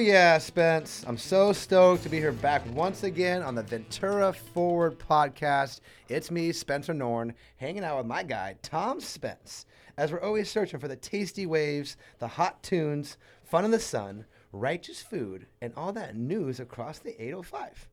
yeah, Spence. I'm so stoked to be here back once again on the Ventura Forward podcast. It's me, Spencer Norn, hanging out with my guy, Tom Spence, as we're always searching for the tasty waves, the hot tunes, fun in the sun, righteous food, and all that news across the 805.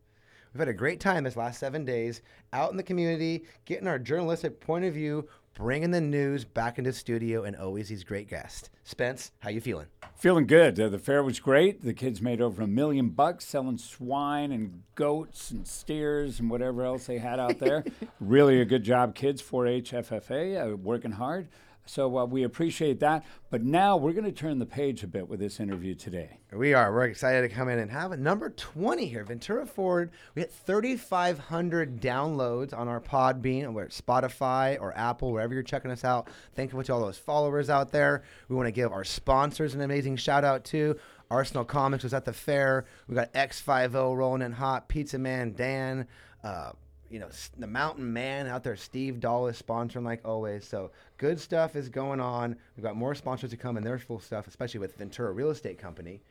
We've had a great time this last seven days out in the community, getting our journalistic point of view, bringing the news back into studio, and always these great guests. Spence, how you feeling? Feeling good. Uh, the fair was great. The kids made over a million bucks selling swine and goats and steers and whatever else they had out there. really a good job, kids. 4-H FFA, uh, working hard. So uh, we appreciate that. But now we're going to turn the page a bit with this interview today. We are. We're excited to come in and have a number 20 here. Ventura Forward. We hit 3,500 downloads on our Podbean, whether it's Spotify or Apple, wherever you're checking us out. Thank you to all those followers out there. We want to give our sponsors an amazing shout out too. Arsenal Comics was at the fair. We got X50 rolling in hot. Pizza Man Dan. Uh, you know, the Mountain Man out there, Steve Dahl is sponsoring like always. So good stuff is going on. We've got more sponsors to come and their full stuff, especially with Ventura Real Estate Company.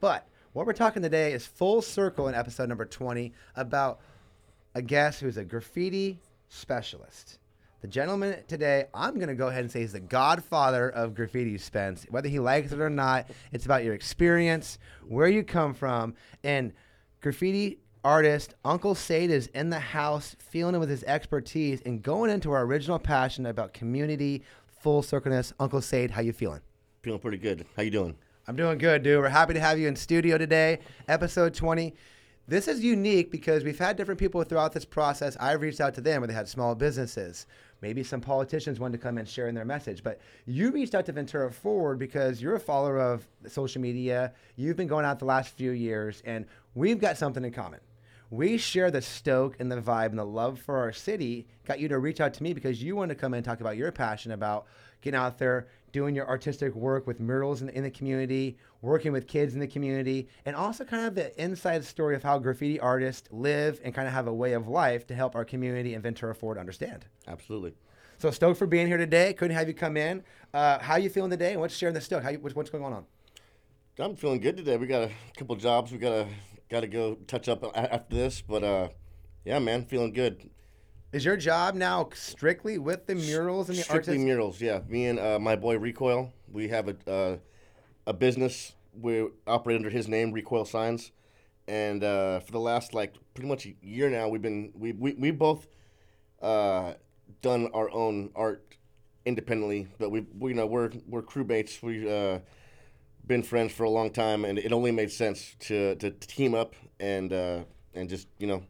But what we're talking today is full circle in episode number 20 about a guest who's a graffiti specialist. The gentleman today, I'm going to go ahead and say he's the godfather of graffiti, Spence. Whether he likes it or not, it's about your experience, where you come from, and graffiti artist Uncle Sade is in the house, feeling it with his expertise and going into our original passion about community, full circleness. Uncle Sade, how you feeling? Feeling pretty good. How you doing? I'm doing good, dude. We're happy to have you in studio today, episode 20. This is unique because we've had different people throughout this process. I've reached out to them where they had small businesses. Maybe some politicians wanted to come and share in their message. But you reached out to Ventura Forward because you're a follower of social media. You've been going out the last few years, and we've got something in common we share the stoke and the vibe and the love for our city. Got you to reach out to me because you want to come in and talk about your passion about getting out there doing your artistic work with murals in, in the community working with kids in the community and also kind of the inside story of how graffiti artists live and kind of have a way of life to help our community and ventura forward understand. Absolutely. So stoked for being here today. Couldn't have you come in. Uh, how you feeling today? And what's sharing the stoke? How you, what's, what's going on? I'm feeling good today. We got a couple jobs. We got a got to go touch up after this. But uh, yeah, man, feeling good. Is your job now strictly with the murals and the strictly artists? murals? Yeah, me and uh, my boy Recoil, we have a uh, a business. We operate under his name, Recoil Signs, and uh, for the last like pretty much a year now, we've been we we we both uh, done our own art independently, but we, we you know we're we're crew mates. We uh, been friends for a long time, and it only made sense to, to team up and uh, and just you know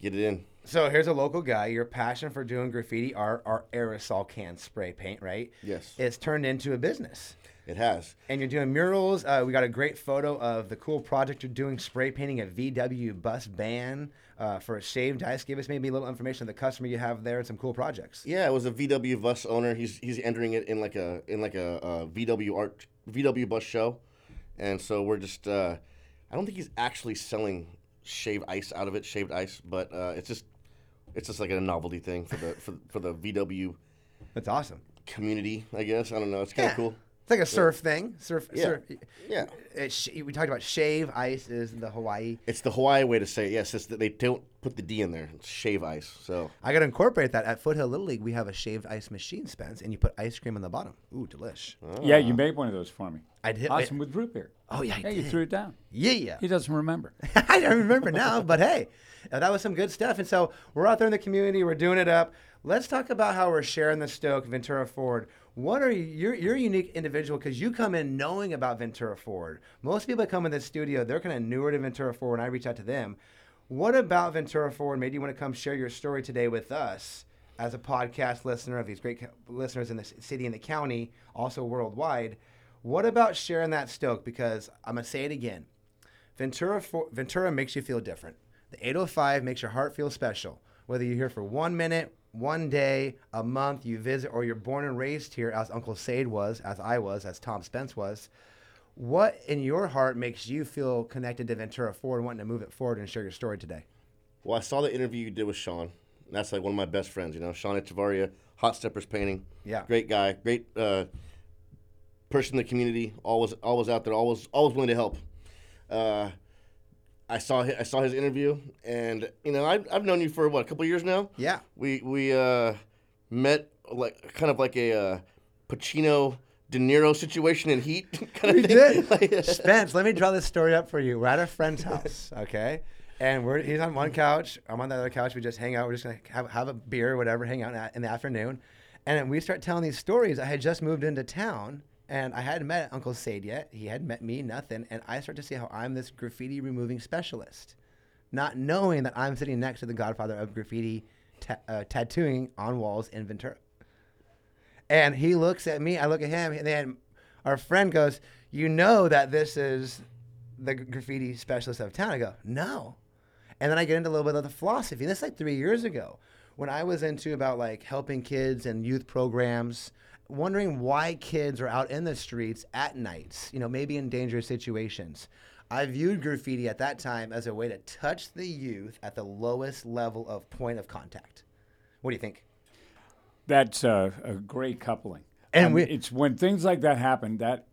get it in. So here's a local guy. Your passion for doing graffiti art, our aerosol can spray paint, right? Yes. It's turned into a business. It has. And you're doing murals. Uh, we got a great photo of the cool project you're doing, spray painting a VW bus van uh, for a shaved ice. Give us maybe a little information on the customer you have there and some cool projects. Yeah, it was a VW bus owner. He's he's entering it in like a in like a, a VW art VW bus show, and so we're just. Uh, I don't think he's actually selling shaved ice out of it, shaved ice, but uh, it's just it's just like a novelty thing for the for, for the VW. That's awesome. Community, I guess. I don't know. It's kind of Yeah. cool. It's like a surf thing. Surf. Yeah. surf. Yeah. It sh- we talked about shave ice is the Hawaii. It's the Hawaii way to say it. Yes, it's that they don't put the D in there. It's shave ice. So I got to incorporate that at Foothill Little League. We have a shaved ice machine, Spence, and you put ice cream on the bottom. Ooh, delish. Yeah, you made one of those for me. I did- Awesome with root beer. Oh yeah, I Yeah, you threw it down. Yeah. Yeah. He doesn't remember. I don't remember now, but hey, uh, that was some good stuff. And so we're out there in the community, we're doing it up. Let's talk about how we're sharing the Stoke Ventura Forward. What are you? You're, you're a unique individual because you come in knowing about Ventura Forward. Most people that come in the studio, they're kind of newer to Ventura Forward, and I reach out to them. What about Ventura Forward made you want to come share your story today with us as a podcast listener of these great listeners in the city and the county, also worldwide? What about sharing that Stoke? Because I'm gonna say it again. Ventura for, Ventura makes you feel different. The 805 makes your heart feel special. Whether you're here for one minute, one day, a month, you visit, or you're born and raised here, as Uncle Sade was, as I was, as Tom Spence was. What in your heart makes you feel connected to Ventura Forward wanting to move it forward and share your story today? Well, I saw the interview you did with Sean. That's like one of my best friends, you know, Sean Echevarria, Hot Steppers Painting. Yeah. Great guy, great uh, person in the community, always always out there, always always willing to help. uh, I saw hi- I saw his interview, and you know I've, I've known you for what a couple years now. Yeah. We we uh, met like kind of like a uh, Pacino De Niro situation in Heat. kind We of thing. did. Like, Spence, let me draw this story up for you. We're at a friend's house, okay? And we're he's on one couch, I'm on the other couch. We just hang out. We're just gonna have, have a beer or whatever, hang out in the- afternoon. And we start telling these stories. I had just moved into town and I hadn't met Uncle Sade yet. He hadn't met me, nothing. And I start to see how I'm this graffiti removing specialist, not knowing that I'm sitting next to the godfather of graffiti ta- uh, tattooing on walls in Ventura. And he looks at me, I look at him, and then our friend goes, You know that this is the graffiti specialist of town. I go, No. And then I get into a little bit of the philosophy. This is like three years ago when I was into about like helping kids and youth programs, wondering why kids are out in the streets at nights, you know, maybe in dangerous situations. I viewed graffiti at that time as a way to touch the youth at the lowest level of point of contact. What do you think? That's a, a great coupling. And Um, we- it's when things like that happen that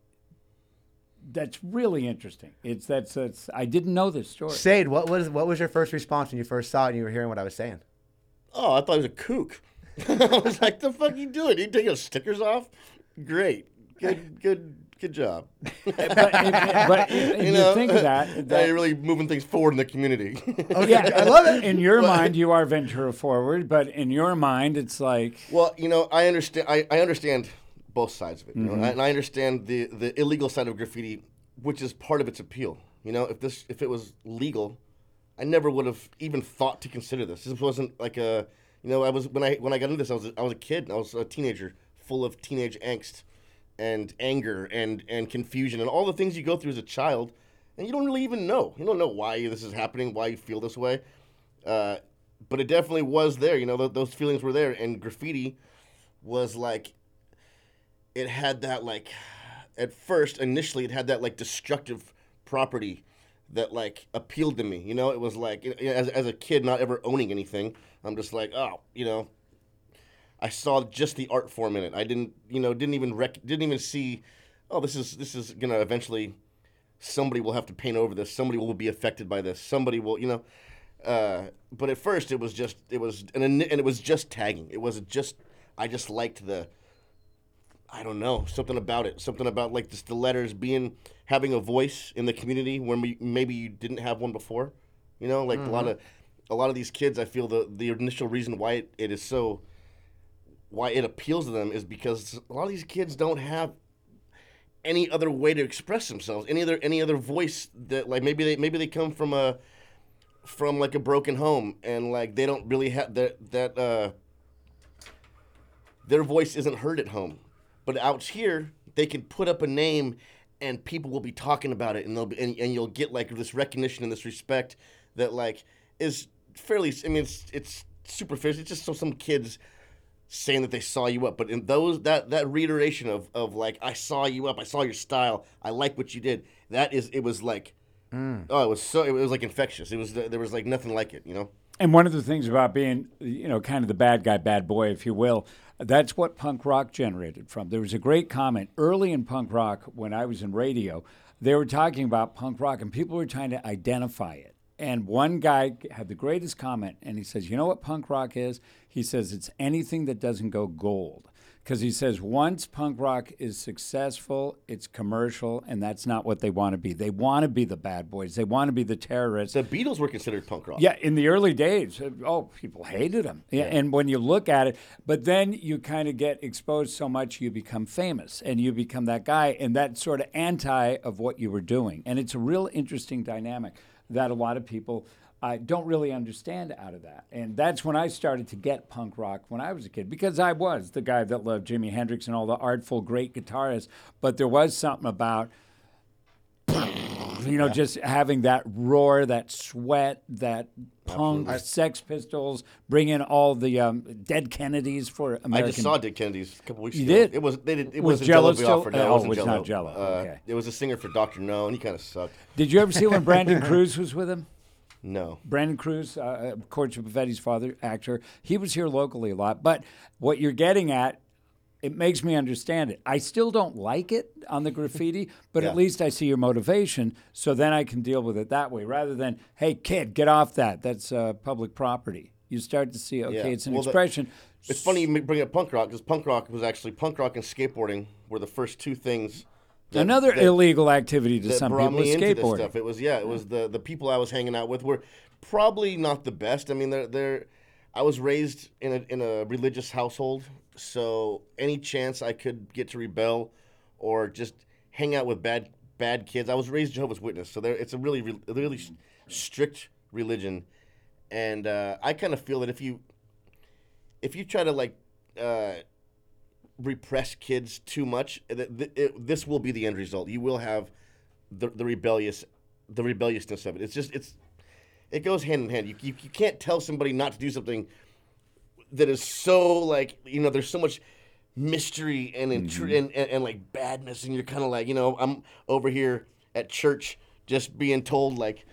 that's really interesting. It's that's that's I didn't know this story. Sade, what was what was your first response when you first saw it and you were hearing what I was saying? oh, I thought he was a kook. I was like, the fuck you doing? You taking those stickers off? Great, good, good, good job. but but if, you, think of that, you're really moving things forward in the community. Oh yeah, I love it. In your mind, you are Ventura forward, but in your mind, it's like Well, you know, I understand. I, I understand both sides of it, Mm-hmm. know, and I understand the the illegal side of graffiti, which is part of its appeal. You know, if this if it was legal, I never would have even thought to consider this. This wasn't like a, you know, I was when I when I got into this, I was a- I was a kid, I was a teenager, full of teenage angst, and anger and and confusion and all the things you go through as a child, and you don't really even know. You don't know why this is happening, why you feel this way. Uh, but it definitely was there. You know, th- those feelings were there, and graffiti was like it had that like at first initially it had that like destructive property that like appealed to me you know it was like as, as a kid not ever owning anything i'm just like oh you know i saw just the art form in it i didn't you know didn't even rec- didn't even see oh this is this is gonna eventually somebody will have to paint over this somebody will be affected by this somebody will you know uh, but at first it was just it was and, and it was just tagging it was just i just liked the I don't know something about it. Something about like just the letters being having a voice in the community when we, maybe you didn't have one before. You know, like a lot of a lot of these kids. I feel the the initial reason why it, it is so why it appeals to them is because a lot of these kids don't have any other way to express themselves. Any other any other voice that like maybe they maybe they come from a from like a broken home and like they don't really have that that uh their voice isn't heard at home. But out here, they can put up a name and people will be talking about it and they'll be, and, and you'll get like this recognition and this respect that like is fairly I mean it's it's superficial. It's just so some kids saying that they saw you up. But in those that that reiteration of of like I saw you up, I saw your style, I like what you did. That is it was like mm. oh it was so it was like infectious. It was there was like nothing like it, you know. And one of the things about being, you know, kind of the bad guy, bad boy, if you will, that's what punk rock generated from. There was a great comment early in punk rock when I was in radio. They were talking about punk rock, and people were trying to identify it. And one guy had the greatest comment, and he says, You know what punk rock is? He says, It's anything that doesn't go gold. Because he says, once punk rock is successful, it's commercial, and that's not what they want to be. They want to be the bad boys, they want to be the terrorists. The Beatles were considered punk rock. Yeah, in the early days, oh, people hated them. Yeah, and when you look at it, but then you kind of get exposed so much, you become famous, and you become that guy, and that sort of anti of what you were doing. And it's a real interesting dynamic that a lot of people uh, don't really understand out of that. And that's when I started to get punk rock when I was a kid, because I was the guy that loved Jimi Hendrix and all the artful, great guitarists. But there was something about you know, just having that roar, that sweat, that punk, Sex Pistols, bring in all the um, dead Kennedys for American. I just saw Dick Kennedy's a couple weeks You ago. did? It was they did it Was was Jello Jello still- offered. No, oh, it wasn't it's Jello. not Jell-O. Uh, Okay. It was a singer for Doctor No, and he kind of sucked. Did you ever see when Brandon Cruz was with him? No. Brandon Cruz, uh, Courtship of Eddie's Father, actor, he was here locally a lot. But what you're getting at, it makes me understand it. I still don't like it on the graffiti, but Yeah. at least I see your motivation, so then I can deal with it that way rather than, hey, kid, get off that. That's uh, public property. You start to see, okay, Yeah. it's an Well, the- expression. It's funny you bring up punk rock because punk rock was actually punk rock and skateboarding were the first two things. that- Another that- illegal activity to some brought people me is into this skateboarding. stuff. It was yeah, it was the the people I was hanging out with were probably not the best. I mean, they're they're. I was raised in a in a religious household, so any chance I could get to rebel, or just hang out with bad bad kids. I was raised Jehovah's Witness, so there it's a really really strict religion, and uh, I kind of feel that if you if you try to like. Uh, repress kids too much, th- th- it, this will be the end result. You will have the, the rebellious, the rebelliousness of it. It's just it's it goes hand in hand. You, you you can't tell somebody not to do something that is so like you know there's so much mystery and intri- mm-hmm. and, and and like badness, and you're kind of like you know I'm over here at church just being told like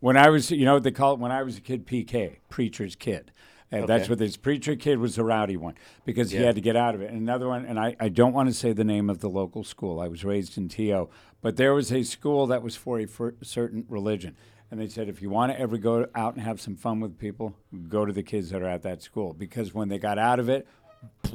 When I was, you know what they call it? When I was a kid, PK, preacher's kid. And that's what this preacher kid was the rowdy one because he Yeah. had to get out of it. And another one, and I, I don't want to say the name of the local school. I was raised in TO, but there was a school that was for a fir- certain religion. And they said, if you want to ever go out and have some fun with people, go to the kids that are at that school. Because when they got out of it,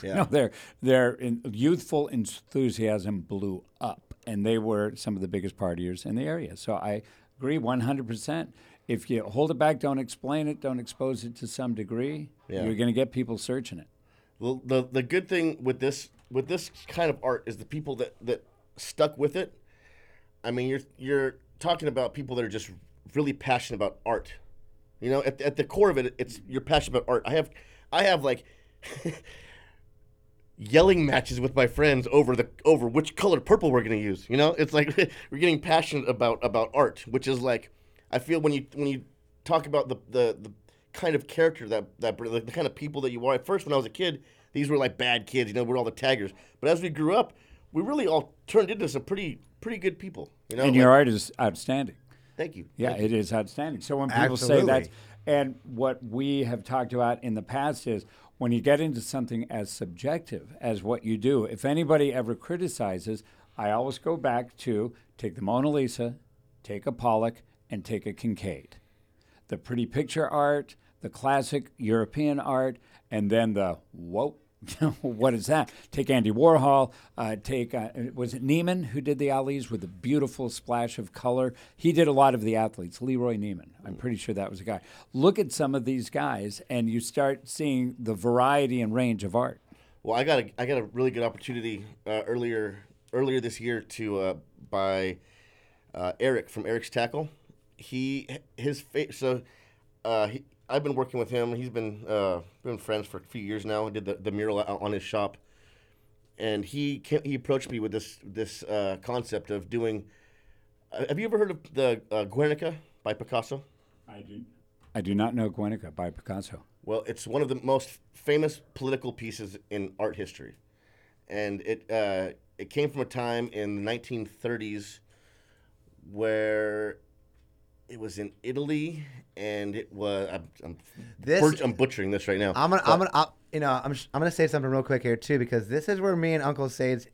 yeah. no, their their in, youthful enthusiasm blew up, and they were some of the biggest partiers in the area. So I agree 100%. If you hold it back, don't explain it, don't expose it to some degree, Yeah. you're going to get people searching it. Well, the the good thing with this with this kind of art is the people that that stuck with it. I mean, you're you're talking about people that are just really passionate about art. You know, at, at the core of it, it's you're passionate about art. I have I have like yelling matches with my friends over the over which color purple we're to use. You know, it's like we're getting passionate about about art, which is like I feel when you when you talk about the the, the kind of character that that the, the kind of people that you are. At first, when I was a kid, these were like bad kids. You know, we're all the taggers. But as we grew up, we really all turned into some pretty pretty good people. You know, And Like- your art is outstanding. thank you. Yeah, Thank you. it is outstanding. So when people say that, and what we have talked about in the past is when you get into something as subjective as what you do, if anybody ever criticizes, I always go back to take the Mona Lisa, take a Pollock, and take a Kinkade. The pretty picture art, the classic European art, and then the whoa. what is that? Take Andy Warhol. Uh, take uh, was it Neiman who did the alleys with a beautiful splash of color? He did a lot of the athletes. Leroy Neiman. I'm pretty sure that was a guy. Look at some of these guys, and you start seeing the variety and range of art. Well, I got a I got a really good opportunity uh, earlier earlier this year to uh, buy uh, Eric from Eric's Tackle. He his face so uh, he, I've been working with him. He's been uh, been friends for a few years now. I did the, the mural on his shop, and he ca he approached me with this this uh, concept of doing. Uh, have you ever heard of the uh, Guernica by Picasso? I do. I do not know Guernica by Picasso. Well, it's one of the most famous political pieces in art history, and it uh, it came from a time in the 1930s where it was in Italy, and it was I'm I'm, This- butch- I'm butchering this right now. I'm gonna, but- I'm gonna, i you know, I'm, sh- I'm gonna say something real quick here too, because this is where me and Uncle Sade's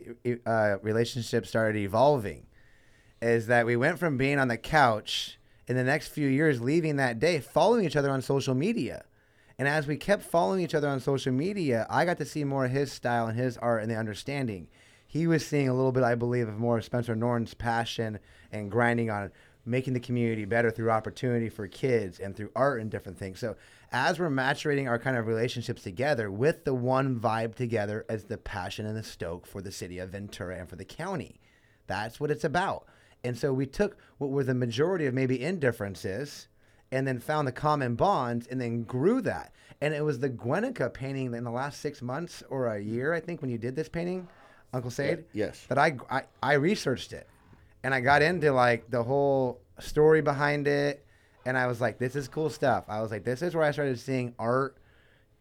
uh, relationship started evolving. Is that we went from being on the couch in the next few years, leaving that day, following each other on social media, and as we kept following each other on social media, I got to see more of his style and his art and the understanding. He was seeing a little bit, I believe, of more of Spencer Norton's passion and grinding on making the community better through opportunity for kids and through art and different things. So as we're maturating our kind of relationships together with the one vibe together as the passion and the stoke for the city of Ventura and for the county. That's what it's about. And so we took what were the majority of maybe indifferences and then found the common bonds and then grew that. And it was the Guernica painting in the last six months or a year, I think, when you did this painting, Uncle Sade. yes. That I, I, I researched it and I got into like the whole story behind it. And I was like, this is cool stuff. I was like, this is where I started seeing art,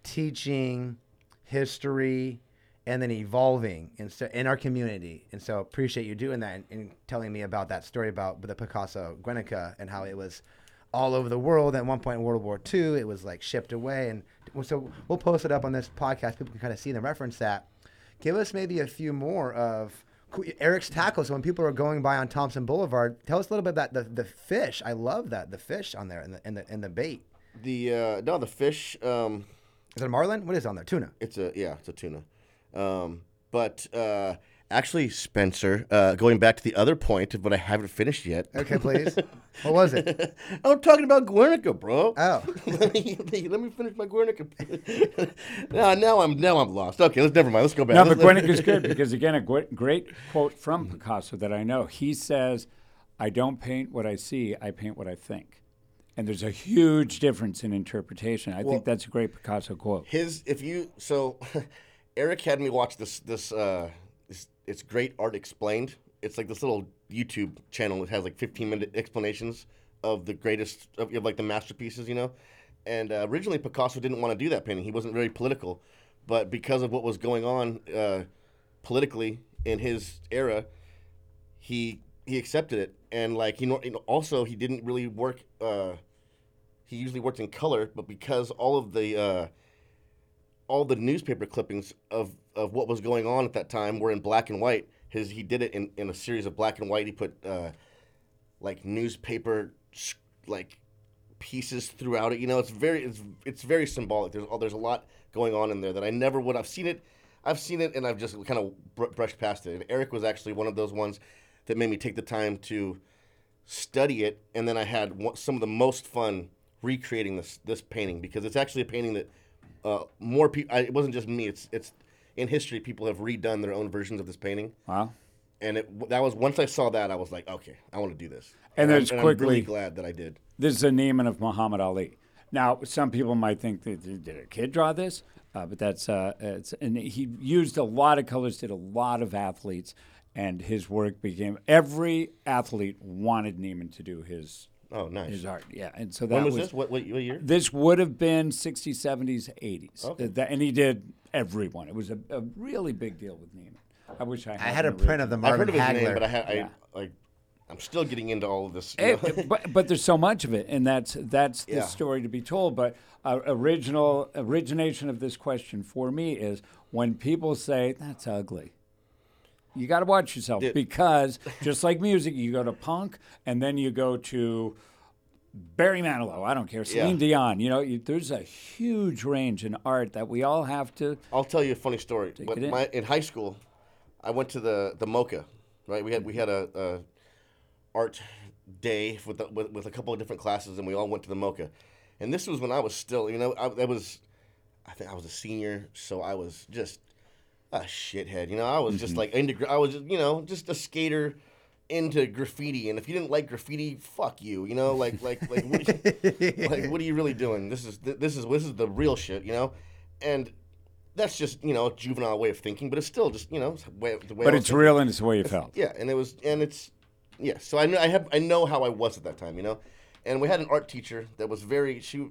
teaching, history, and then evolving in, in our community. And so appreciate you doing that and, and telling me about that story about the Picasso Guernica and how it was all over the world. At one point in World War II, it was like shipped away, and so we'll post it up on this podcast. People can kind of see them reference that. Give us maybe a few more of. Eric's Tackle. So when people are going by on Thompson Boulevard, tell us a little bit about the, the fish. I love that the fish on there and the and the, and the bait. The uh, no, the fish. Um, Is it a marlin? What is on there? Tuna. it's a yeah, it's a tuna. Um, but uh, actually, Spencer, uh, going back to the other point, but I haven't finished yet. Okay, please. what was it? I'm talking about Guernica, bro. Oh. let, me, let me finish my Guernica. now, now I'm now I'm lost. Okay, let's never mind. Let's go back. No, Let's- but Guernica is good because again, a great quote from Picasso that I know. He says, "I don't paint what I see; I paint what I think." And there's a huge difference in interpretation. I Well- think that's a great Picasso quote. his if you so Eric had me watch this this uh this, it's great art explained. It's like this little YouTube channel that has like 15 minute explanations of the greatest of, of like the masterpieces, you know. And uh, originally Picasso didn't want to do that painting. He wasn't very political, but because of what was going on uh, politically in his era, he he accepted it. And like you know, also he didn't really work. Uh, he usually worked in color, but because all of the uh, all the newspaper clippings of, of what was going on at that time were in black and white. His he did it in, in a series of black and white. He put uh, like newspaper like pieces throughout it. You know, it's very it's it's very symbolic. There's oh, there's a lot going on in there that I never would. I've seen it, I've seen it, and I've just kind of br- brushed past it. And Eric was actually one of those ones that made me take the time to study it, and then I had some of the most fun recreating this this painting because it's actually a painting that uh, more people. It wasn't just me. It's it's in history people have redone their own versions of this painting, Wow. and it that was once I saw that I was like, okay, I want to do this. And I'm- there's I'm really quickly- glad that I did. This is a Neiman of Muhammad Ali. Now, some people might think that did a kid draw this, uh, but that's uh, it's and he used a lot of colors, did a lot of athletes, and his work became every athlete wanted Neiman to do his Oh, nice. his art. Yeah, and so that when was, was this? What, what, what year? This would have been 60s, 70s, 80s. Okay. That- and he did everyone. It was a, a really big deal with Neiman. I wish I had. I had a an print of the I've heard of his Hagler. name, but I had, yeah. I, like, I'm still getting into all of this. you It- but but there's so much of it, and that's that's the Yeah. story to be told. But uh, original origination of this question for me is when people say that's ugly. You got to watch yourself Dude. because just like music, you go to punk and then you go to Barry Manilow. I don't care, Celine Dion. You know, you, there's a huge range in art that we all have to. I'll tell you a funny story. In. my, in high school, I went to the the MOCA, right? We had we had a, a art day with, the, with with a couple of different classes, and we all went to the MOCA. And this was when I was still, you know, I, I was, I think I was a senior, so I was just a shithead. You know, I was just mm-hmm. like into I was, just, you know, just a skater into graffiti. And if you didn't like graffiti, fuck you. You know, like like like what, like what are you really doing? This is this is this is the real shit. You know, and that's just you know a juvenile way of thinking, but it's still just you know way, the way. But it's thinking. real and it's the way you felt. Yeah, and it was, and it's, yeah. So I know I have I know how I was at that time, you know, and we had an art teacher that was very she,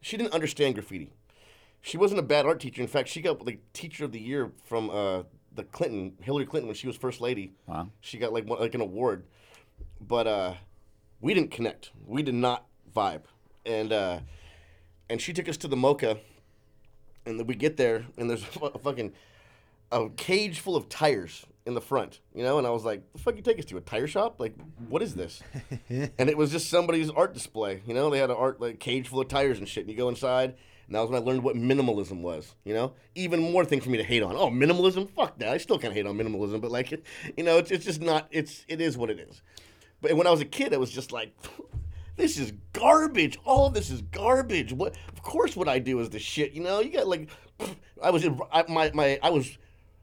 she didn't understand graffiti. She wasn't a bad art teacher. In fact, she got like teacher of the year from uh, the Clinton Hillary Clinton when she was first lady. Wow. She got like one, like an award, but uh, we didn't connect. We did not vibe, and uh, and she took us to the MOCA, and then we get there, and there's a fucking a cage full of tires in the front, you know, and I was like, "The fuck you take us to a tire shop? Like, what is this?" and it was just somebody's art display, you know. They had an art like cage full of tires and shit, and you go inside, and that was when I learned what minimalism was, you know. Even more thing for me to hate on. Oh, minimalism? Fuck that. I still can't hate on minimalism, but like, you know, it's, it's just not. It's it is what it is. But when I was a kid, I was just like. This is garbage. All of this is garbage. What? Of course, what I do is the shit. You know, you got like, I was I, my my I was,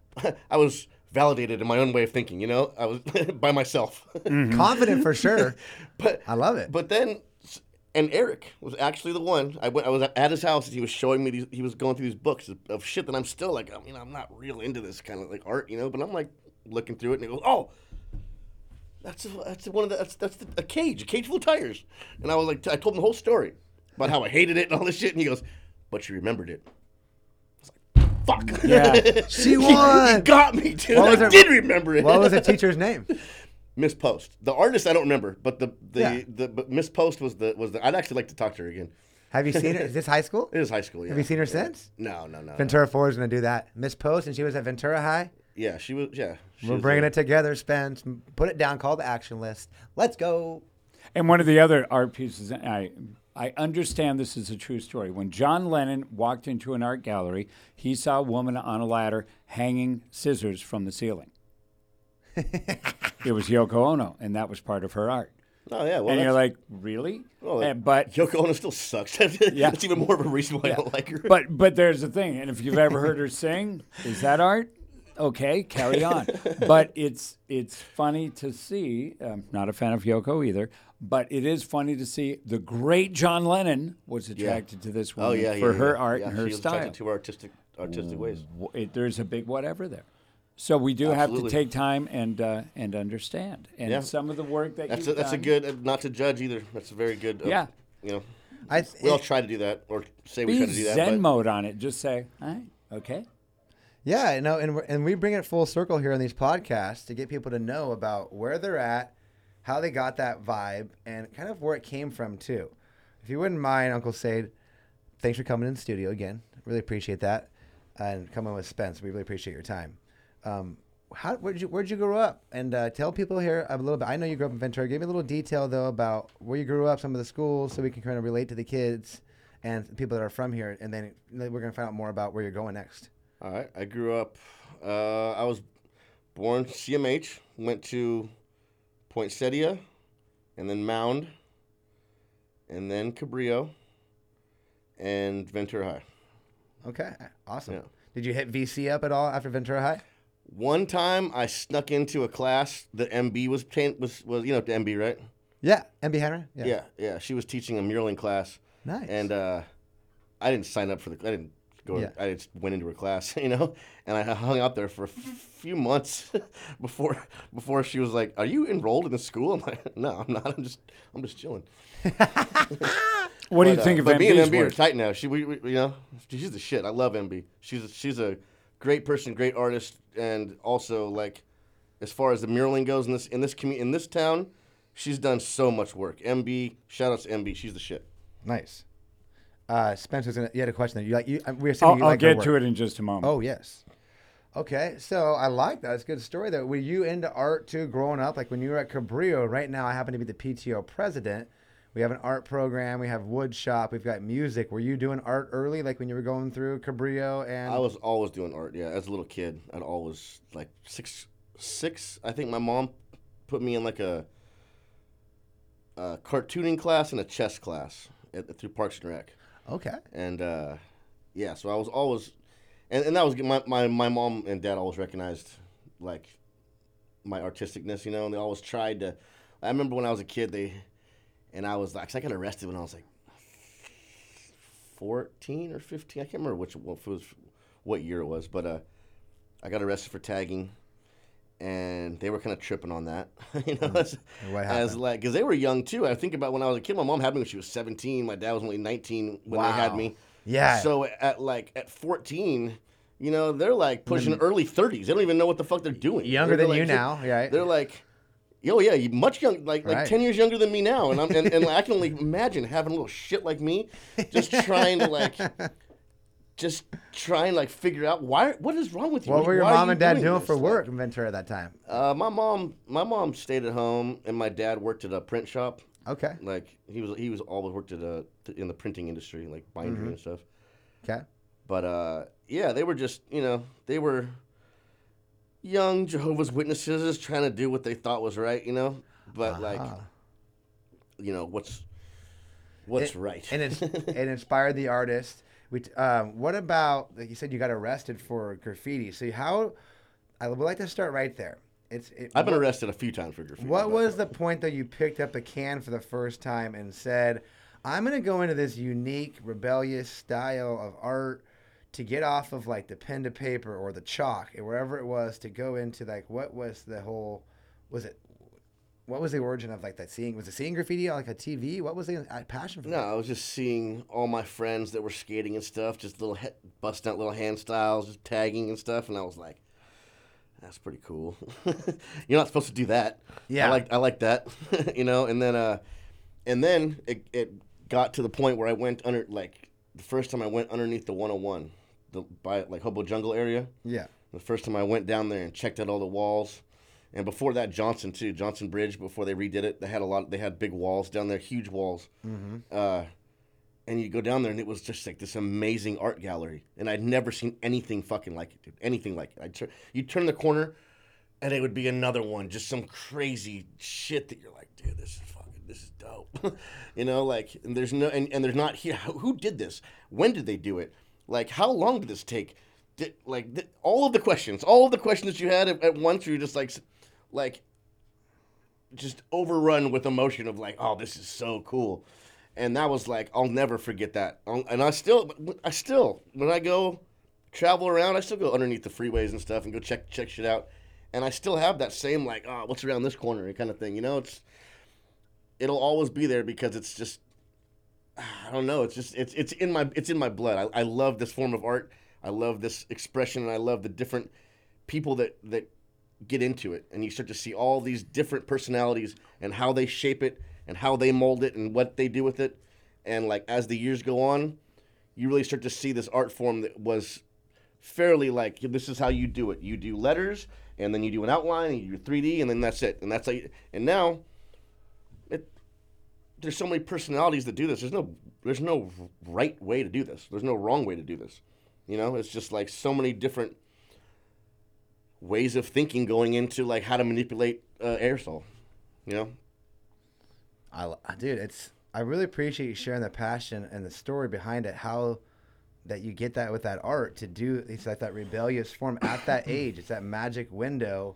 I was validated in my own way of thinking. You know, I was by myself. Mm-hmm. Confident for sure. but I love it. But then, and Eric was actually the one. I went. I was at his house. and He was showing me. These, he was going through these books of, shit that I'm still like. I mean, I'm not real into this kind of like art, you know. But I'm like looking through it, and he goes, "Oh, that's that's one of the that's that's the, a cage, a cage full of tires." And I was like, I told him the whole story about how I hated it and all this shit, and he goes, "But you remembered it." Like, "Fuck." Yeah. She He- He, got me, dude. What was I her- did remember it. What was the teacher's name? Miss Post. The artist I don't remember, but the the, Yeah. the but Miss Post was the was the. I'd actually like to talk to her again. Have you seen her? Is this high school? It is high school. Yeah. Have you seen her since? No, no, no. Ventura Forward's gonna do that. Miss Post, and she was at Ventura High. Yeah, she was. Yeah, she We're was bringing there. it together, Spence. Put it down. Call the action list. Let's go. And one of the other art pieces, I I understand this is a true story. When John Lennon walked into an art gallery, he saw a woman on a ladder hanging scissors from the ceiling. It was Yoko Ono, and that was part of her art. Oh yeah, well, and you're like, really? well, And- eh, but Yoko Ono still sucks. Yeah. That's even more of a reason why I don't like her. but but there's the thing, and if you've ever heard her sing, is that art? Okay, carry on. but it's it's funny to see. I'm not a fan of Yoko either, but it is funny to see the great John Lennon was attracted to this oh, woman oh yeah, for yeah, her yeah. art yeah, and her she style. attracted to her artistic artistic ways. It, there's a big whatever there. So we do Absolutely. have to take time and uh, and understand. And Yeah. some of the work that That's a, you've that's a good uh, not to judge either. That's a very good. Uh, Yeah. You know, I th- we all try to do that or say we be try to do that. Zen but mode on it. Just say, all right, okay. Yeah, no, and we're, and we bring it full circle here on these podcasts to get people to know about where they're at, how they got that vibe, and kind of where it came from too. If you wouldn't mind, Uncle Sade, thanks for coming in the studio again. Really appreciate that, and coming with Spence. We really appreciate your time. Um, how where'd you where'd you grow up? And uh, tell people here a little bit. I know you grew up in Ventura. Give me a little detail though about where you grew up, some of the schools, so we can kind of relate to the kids and people that are from here. And then we're gonna find out more about where you're going next. All right. I grew up. Uh, I was born CMH. Went to Poinsettia, and then Mound, and then Cabrillo, and Ventura High. Okay, awesome. Yeah. Did you hit VC up at all after Ventura High? One time, I snuck into a class that MB was ta- was was you know MB right? Yeah, MB Henry. Yeah. yeah, She was teaching a muraling class, Nice. and uh, I didn't sign up for the. I didn't go. Yeah. I just went into her class, you know, and I hung out there for a f- few months before before she was like, "Are you enrolled in the school?" I'm like, "No, I'm not. I'm just I'm just chilling." What do you But, uh, think of but me and MB's MB are tight now. She, we, we, you know, she's the shit. I love MB. She's a, she's a great person, great artist, and also like, as far as the muraling goes in this in this commu- in this town, she's done so much work. MB, shout out to MB. She's the shit. nice. Uh, Spencer's gonna. You had a question there. You like? You, uh, we're assuming I'll, you I'll like get to it in just a moment. Oh yes. Okay, so I like that. It's a good story. Though, were you into art too, growing up? Like when you were at Cabrillo. Right now, I happen to be the PTO president. We have an art program. We have wood shop. We've got music. Were you doing art early, like when you were going through Cabrillo? And I was always doing art. Yeah, as a little kid, I'd always like six six. I think my mom put me in like a, a cartooning class and a chess class at, through Parks and Rec. okay. and uh, yeah, so I was always, and, and that was my, my my mom and dad always recognized like my artisticness, you know, and they always tried to. I remember when I was a kid, they, and I was like, 'cause I got arrested when I was like fourteen or fifteen. I can't remember which what it was, what year it was, but uh, I got arrested for tagging. And they were kind of tripping on that, you know, as, And what as like because they were young too. I think about when I was a kid. My mom had me when she was seventeen. My dad was only nineteen when they had me. Yeah. So at like at 14, you know, they're like pushing early 30s. They don't even know what the fuck they're doing. Younger They're than you like- now, right? They're like, oh yeah, much young, like like Right. 10 years younger than me now, and I'm and, and I can only imagine having a little shit like me, just trying to like. Just try and like figure out why. What is wrong with you? What were your mom you and dad doing doing for Like, work in Ventura at that time? uh, my mom, my mom stayed at home, and my dad worked at a print shop. Okay. Like he was, he was always worked at a in the printing industry, like bindery Mm-hmm. and stuff. Okay. But uh, yeah, they were just you know they were young Jehovah's Witnesses trying to do what they thought was right, you know. But like, Ah. you know what's what's It- right. and it's, it inspired the artist. We, um, what about like you said you got arrested for graffiti? So how? I would like to start right there. It's. It, I've been what, arrested a few times for graffiti. What was the point that you picked up a can for the first time and said, "I'm going to go into this unique, rebellious style of art"? To get off of like the pen to paper or the chalk or wherever it was to go into like what was the whole was it what was the origin of like that seeing was it seeing graffiti on like a TV what was the uh, passion for that? No, that? I was just seeing all my friends that were skating and stuff, just little he- busting out little hand styles, just tagging and stuff, and I was like, that's pretty cool. You're not supposed to do that. Yeah. I like I like that. you know, and then uh and then it it got to the point where I went under like the first time I went underneath the 101, the by like Hobo Jungle area. Yeah. The first time I went down there and checked out all the walls. And before that, Johnson too, Johnson Bridge. Before they redid it, they had a lot. They had big walls down there, huge walls. Mm-hmm. Uh, and you go down there, and it was just like this amazing art gallery. And I'd never seen anything fucking like it, dude. Anything like it. Tur- you turn the corner, and it would be another one, just some crazy shit that you're like, dude, this is fucking, this is dope. you know, like, and there's no, and, and there's not here. Who did this? When did they do it? Like, how long did this take? Did, like, th- all of the questions, all of the questions that you had at, at once, you're just like, like, just overrun with emotion of like, oh, this is so cool. And that was like, I'll never forget that. Um, and I still, I still, when I go travel around, I still go underneath the freeways and stuff and go check check shit out. And I still have that same like, oh, what's around this corner kind of thing. You know, it's it'll always be there because it's just I don't know. It's just it's it's in my it's in my blood. I, I love this form of art. I love this expression, and I love the different people that that get into it, and you start to see all these different personalities and how they shape it and how they mold it and what they do with it. And like as the years go on, you really start to see this art form that was fairly like this is how you do it. You do letters, and then you do an outline, and you do 3D, and then that's it. And that's like, and now there's so many personalities that do this. There's no there's no right way to do this. There's no wrong way to do this. You know, it's just like so many different ways of thinking going into like how to manipulate uh, aerosol. You know, I, dude, it's I really appreciate you sharing the passion and the story behind it. How that you get that with that art to do it's like that rebellious form at that age. It's that magic window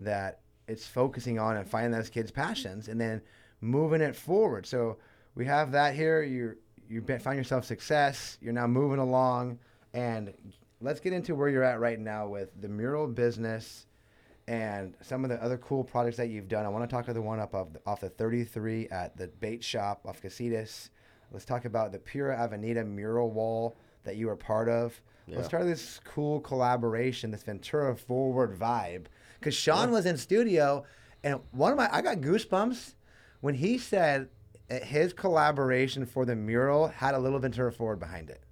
that it's focusing on and finding those kids' passions and then moving it forward. So we have that here. You you find yourself success. You're now moving along, and let's get into where you're at right now with the mural business and some of the other cool projects that you've done. I want to talk to the one up of, off the 33 at the bait shop off Casitas. Let's talk about the Pura Avenida mural wall that you were part of. Let's Yeah. start this cool collaboration, this Ventura forward vibe. Because Sean was in studio, and one of my I got goosebumps when he said his collaboration for the mural had a little Ventura forward behind it.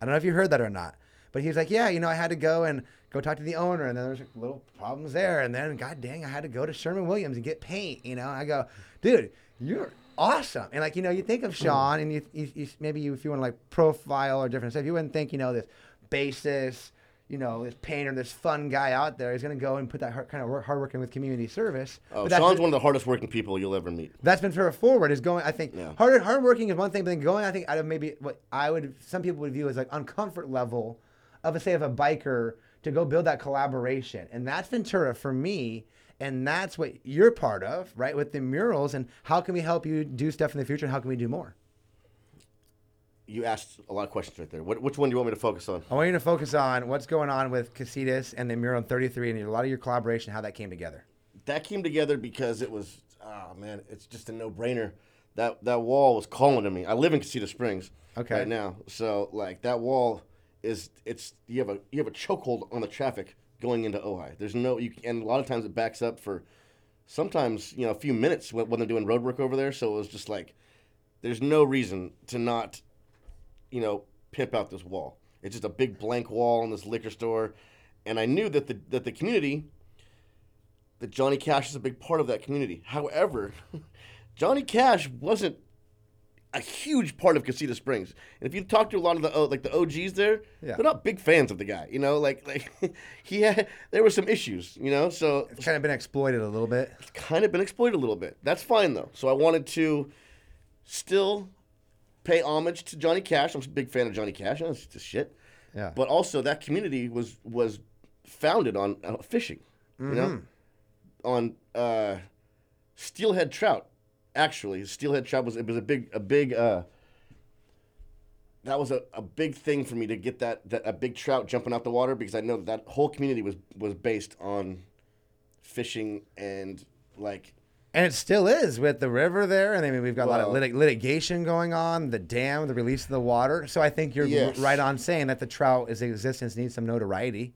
I don't know if you heard that or not, but he was like, "Yeah, you know, I had to go and go talk to the owner, and then there's little problems there, and then God dang, I had to go to Sherwin-Williams and get paint." You know, I go, "Dude, you're awesome!" And like, you know, you think of Sean, and you, you, you maybe if you want to like profile or different stuff, you wouldn't think, you know, this bassist, you know, this painter, this fun guy out there is going to go and put that hard, kind of work, hard working with community service. oh, Sean's the- one of the hardest working people you'll ever meet. that's that's Ventura forward is going. I think Yeah. hard hard working is one thing, but then going, I think out of maybe what I would some people would view as like uncomfort level of a say of a biker to go build that collaboration, and that's Ventura for me, and that's what you're part of, right? With the murals, and how can we help you do stuff in the future, and how can we do more? You asked a lot of questions right there. What, which one do you want me to focus on? I want you to focus on what's going on with Casitas and the mural in 33, and a lot of your collaboration, how that came together. That came together because it was, oh man, it's just a no brainer. That that wall was calling to me. I live in Casitas Springs Okay. right now, so like that wall is it's you have a you have a chokehold on the traffic going into Ojai. There's no you and a lot of times it backs up for sometimes you know a few minutes when, when they're doing road work over there. So it was just like there's no reason to not you know pimp out this wall. It's just a big blank wall in this liquor store, and I knew that the that the community that Johnny Cash is a big part of that community. However, Johnny Cash wasn't a huge part of Casitas Springs. And if you talk to a lot of the uh, like the OGs there, Yeah. they're not big fans of the guy. You know, like like he had there were some issues. You know, so It's kind of been exploited a little bit. it's kind of been exploited a little bit. That's fine though. So I wanted to still pay homage to Johnny Cash. I'm a big fan of Johnny Cash. It's just shit. Yeah. But also that community was was founded on uh, fishing. You know, on uh, steelhead trout. Actually, steelhead trout was it was a big a big. Uh, that was a, a big thing for me to get that, that a big trout jumping out the water because I know that, that whole community was was based on fishing and like And it still is with the river there, and I mean we've got a lot of Well- litig- litigation going on, the dam, the release of the water. So I think you're Yes. right on saying that the trout is existence needs some notoriety.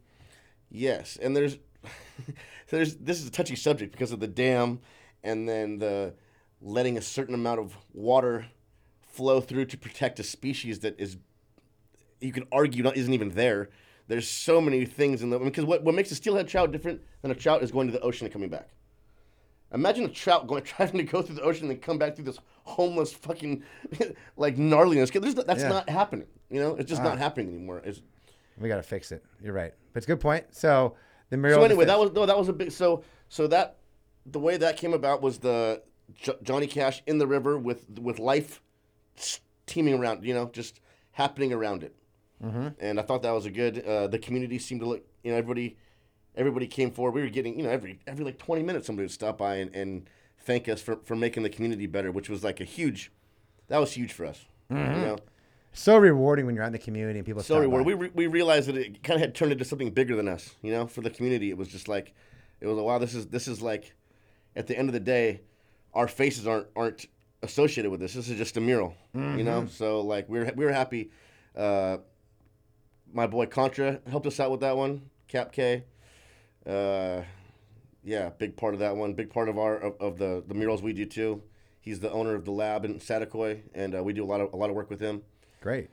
Yes, and there's there's this is a touchy subject because of the dam, and then the letting a certain amount of water flow through to protect a species that is you could argue not isn't even there. There's so many things in the because what what makes a steelhead trout different than a trout is going to the ocean and coming back. Imagine a trout going trying to go through the ocean and come back through this homeless fucking like gnarliness. there's- That's Yeah. not happening. You know, it's just not happening anymore. It's, We got to fix it. You're right. But it's a good point. So the mural. so anyway, that was no, that was a big. So so that the way that came about was the jo- Johnny Cash in the river with with life teaming around. You know, just happening around it. Mm-hmm. And I thought that was a good. Uh, the community seemed to look. You know, everybody everybody came forward. We were getting you know every every like twenty minutes somebody would stop by and, and thank us for for making the community better, which was like a huge. That was huge for us. You know. so rewarding when you're out in the community and people. so stop reward. by. We, re- we realized that it kind of had turned into something bigger than us. You know, for the community, it was just like, it was like, wow, this is this is like, at the end of the day, our faces aren't aren't associated with this. This is just a mural. You know, so like we were we were happy. Uh, my boy Contra helped us out with that one. Cap K. Uh, yeah, big part of that one. Big part of our of, of the the murals we do too. He's the owner of the lab in Saticoy, and uh, we do a lot of a lot of work with him. Great.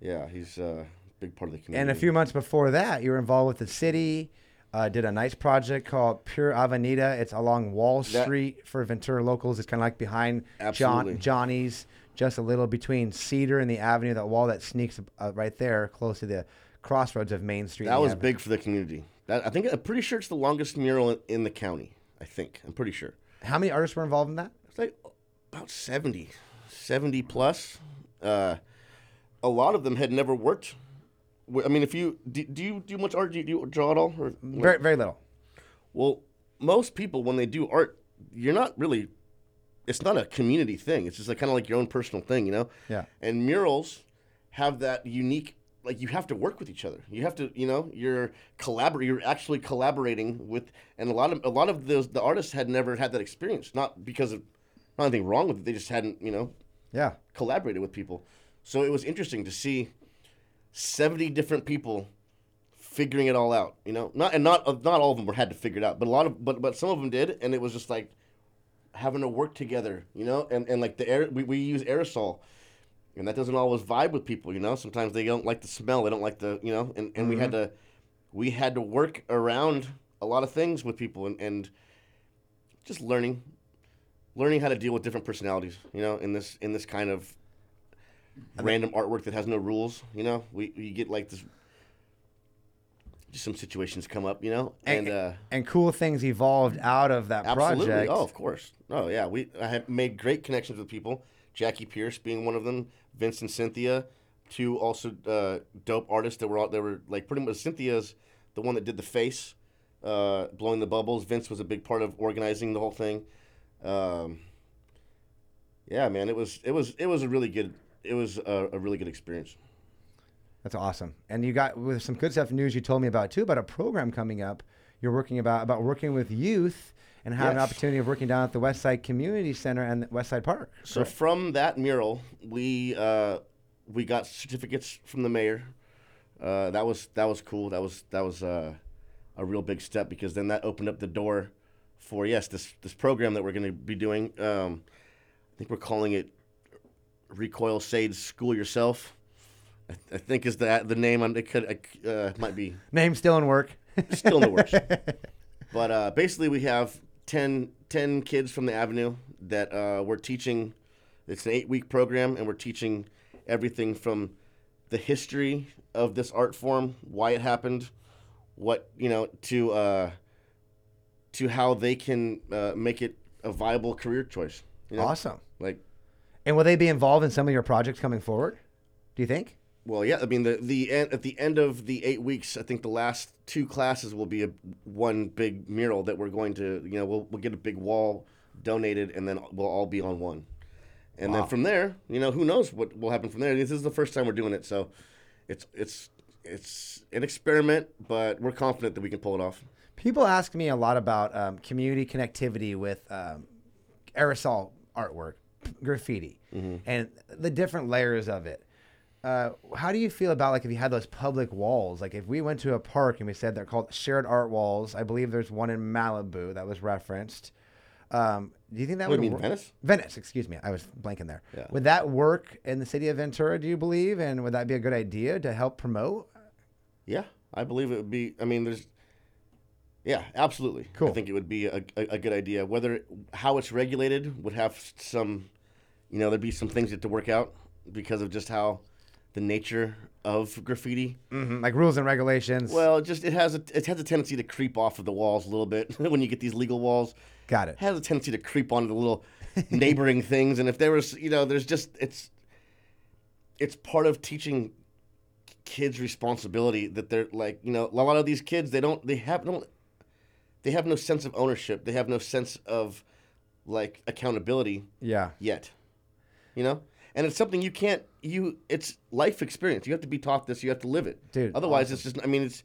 Yeah, he's uh, a big part of the community. And a few months before that, you were involved with the city. Uh, did a nice project called Pure Avenida. It's along Wall That- Street for Ventura locals. It's kind of like behind Absolutely. John Johnny's, just a little between Cedar and the Avenue. That wall that sneaks uh, right there, close to the crossroads of Main Street. that was Avenue. big for the community. That, I think I'm pretty sure it's the longest mural in, in the county. I think I'm pretty sure. How many artists were involved in that? It's like about 70, 70 plus. Uh, a lot of them had never worked. I mean, if you do, do you do much art? Do you, do you draw at all? Or, Very, very little. Well, most people when they do art, you're not really. It's not a community thing. It's just like kind of like your own personal thing, you know. Yeah. And murals have that unique. Like you have to work with each other. You have to, you know, you're collaborate. You're actually collaborating with, and a lot of a lot of those the artists had never had that experience. Not because of not anything wrong with it. They just hadn't, you know, Yeah. collaborated with people. So it was interesting to see seventy different people figuring it all out. You know, not and not not all of them were had to figure it out, but a lot of but but some of them did, and it was just like having to work together. You know, and and like the air we, we use aerosol. And that doesn't always vibe with people, you know. Sometimes they don't like the smell. They don't like the, you know. And, and we had to, we had to work around a lot of things with people, and, and just learning, learning how to deal with different personalities, you know, in this in this kind of random artwork that has no rules. You know, we you get like this. Just some situations come up, you know, and, uh, and cool things evolved out of that absolutely. project. Oh, of course. Oh, yeah. We I have made great connections with people. Jackie Pierce being one of them. Vincent and Cynthia, two also uh, dope artists that were all, they were like pretty much Cynthia's the one that did the face, uh, blowing the bubbles. Vince was a big part of organizing the whole thing. Um, yeah, man, it was it was it was a really good it was a, a really good experience. That's awesome. And you got with some good stuff news you told me about too about a program coming up. You're working about about working with youth and having an opportunity of working down at the West Side Community Center and West Side Park. So from that mural, we uh, we got certificates from the mayor. Uh, that was that was cool. That was that was uh, a real big step because then that opened up the door for yes this this program that we're going to be doing. Um, I think we're calling it Recoil Sage School Yourself. I, th- I think is the the name. on- It could uh, might be Name still in work. still in the works. but uh, basically, we have 10, 10 kids from the Avenue that uh, we're teaching. It's an eight week program, and we're teaching everything from the history of this art form, why it happened, what you know, to uh, to how they can uh, make it a viable career choice. You know? Awesome. Like, And will they be involved in some of your projects coming forward? Do you think? Well, yeah. I mean, the the end, at the end of the eight weeks, I think the last two classes will be a one big mural that we're going to, you know, we'll we'll get a big wall donated, and then we'll all be on one. And Wow. then from there, you know, who knows what will happen from there? This is the first time we're doing it, so it's it's it's an experiment, but we're confident that we can pull it off. People ask me a lot about um, community connectivity with um, aerosol artwork, graffiti, Mm-hmm. and the different layers of it. Uh, how do you feel about like if you had those public walls? Like if we went to a park and we said they're called shared art walls. I believe there's one in Malibu that was referenced. Um, do you think that What would you mean, work? Venice? Venice, excuse me. I was blanking there. Yeah. Would that work in the city of Ventura, do you believe? And would that be a good idea to help promote? Yeah, I believe it would be. I mean, there's. Yeah, absolutely. Cool. I think it would be a, a, a good idea. Whether how it's regulated would have some, you know, there'd be some things that to work out because of just how the nature of graffiti. hmm Like rules and regulations. Well, just it has a it has a tendency to creep off of the walls a little bit when you get these legal walls. Got It it. has a tendency to creep onto the little neighboring things, and if there was, you know, there's just it's it's part of teaching kids responsibility that they're like, you know, a lot of these kids they don't they have don't they have no sense of ownership. They have no sense of like accountability Yeah. yet. You know? And it's something you can't you it's life experience. You have to be taught this, you have to live it. Dude, Otherwise it's just I mean it's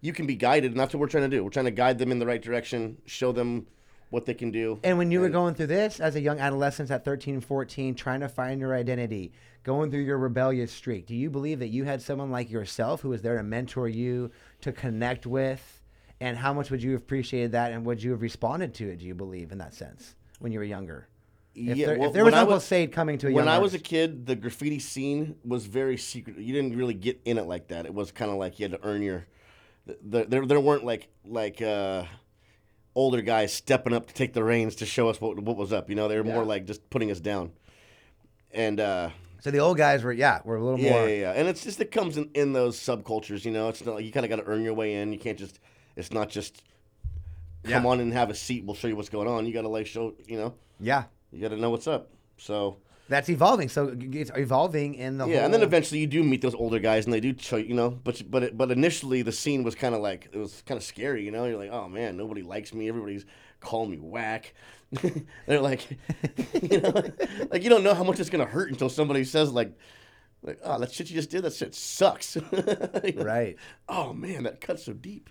you can be guided and that's what we're trying to do. We're trying to guide them in the right direction, show them what they can do. And when you were going through this as a young adolescent at 13, 14, trying to find your identity, going through your rebellious streak, do you believe that you had someone like yourself who was there to mentor you, to connect with? And how much would you have appreciated that and would you have responded to it, do you believe, in that sense, when you were younger? If Yeah, there, well, if there was I Uncle was- Sade coming to a when I was a kid, the graffiti scene was very secret. You didn't really get in it like that. It was kind of like you had to earn your. The, the, there, there weren't like like uh, older guys stepping up to take the reins to show us what what was up. You know, they were more like just putting us down. And uh, So the old guys were, yeah, were a little yeah, more. yeah, yeah, and it's just it comes in, in those subcultures. You know, it's not like you kind of got to earn your way in. You can't just. It's not just. Come Yeah. on and have a seat. We'll show you what's going on. You got to like show. You know, Yeah. You got to know what's up. So. That's evolving. So it's evolving in the Yeah, whole. and then eventually you do meet those older guys, and they do show you know. But but it, but initially the scene was kind of like it was kind of scary, you know. You're like, oh man, nobody likes me. Everybody's calling me whack. They're like, you know, like you don't know how much it's gonna hurt until somebody says like, like oh that shit you just did, that shit sucks. You know? Right. Oh man, that cuts so deep.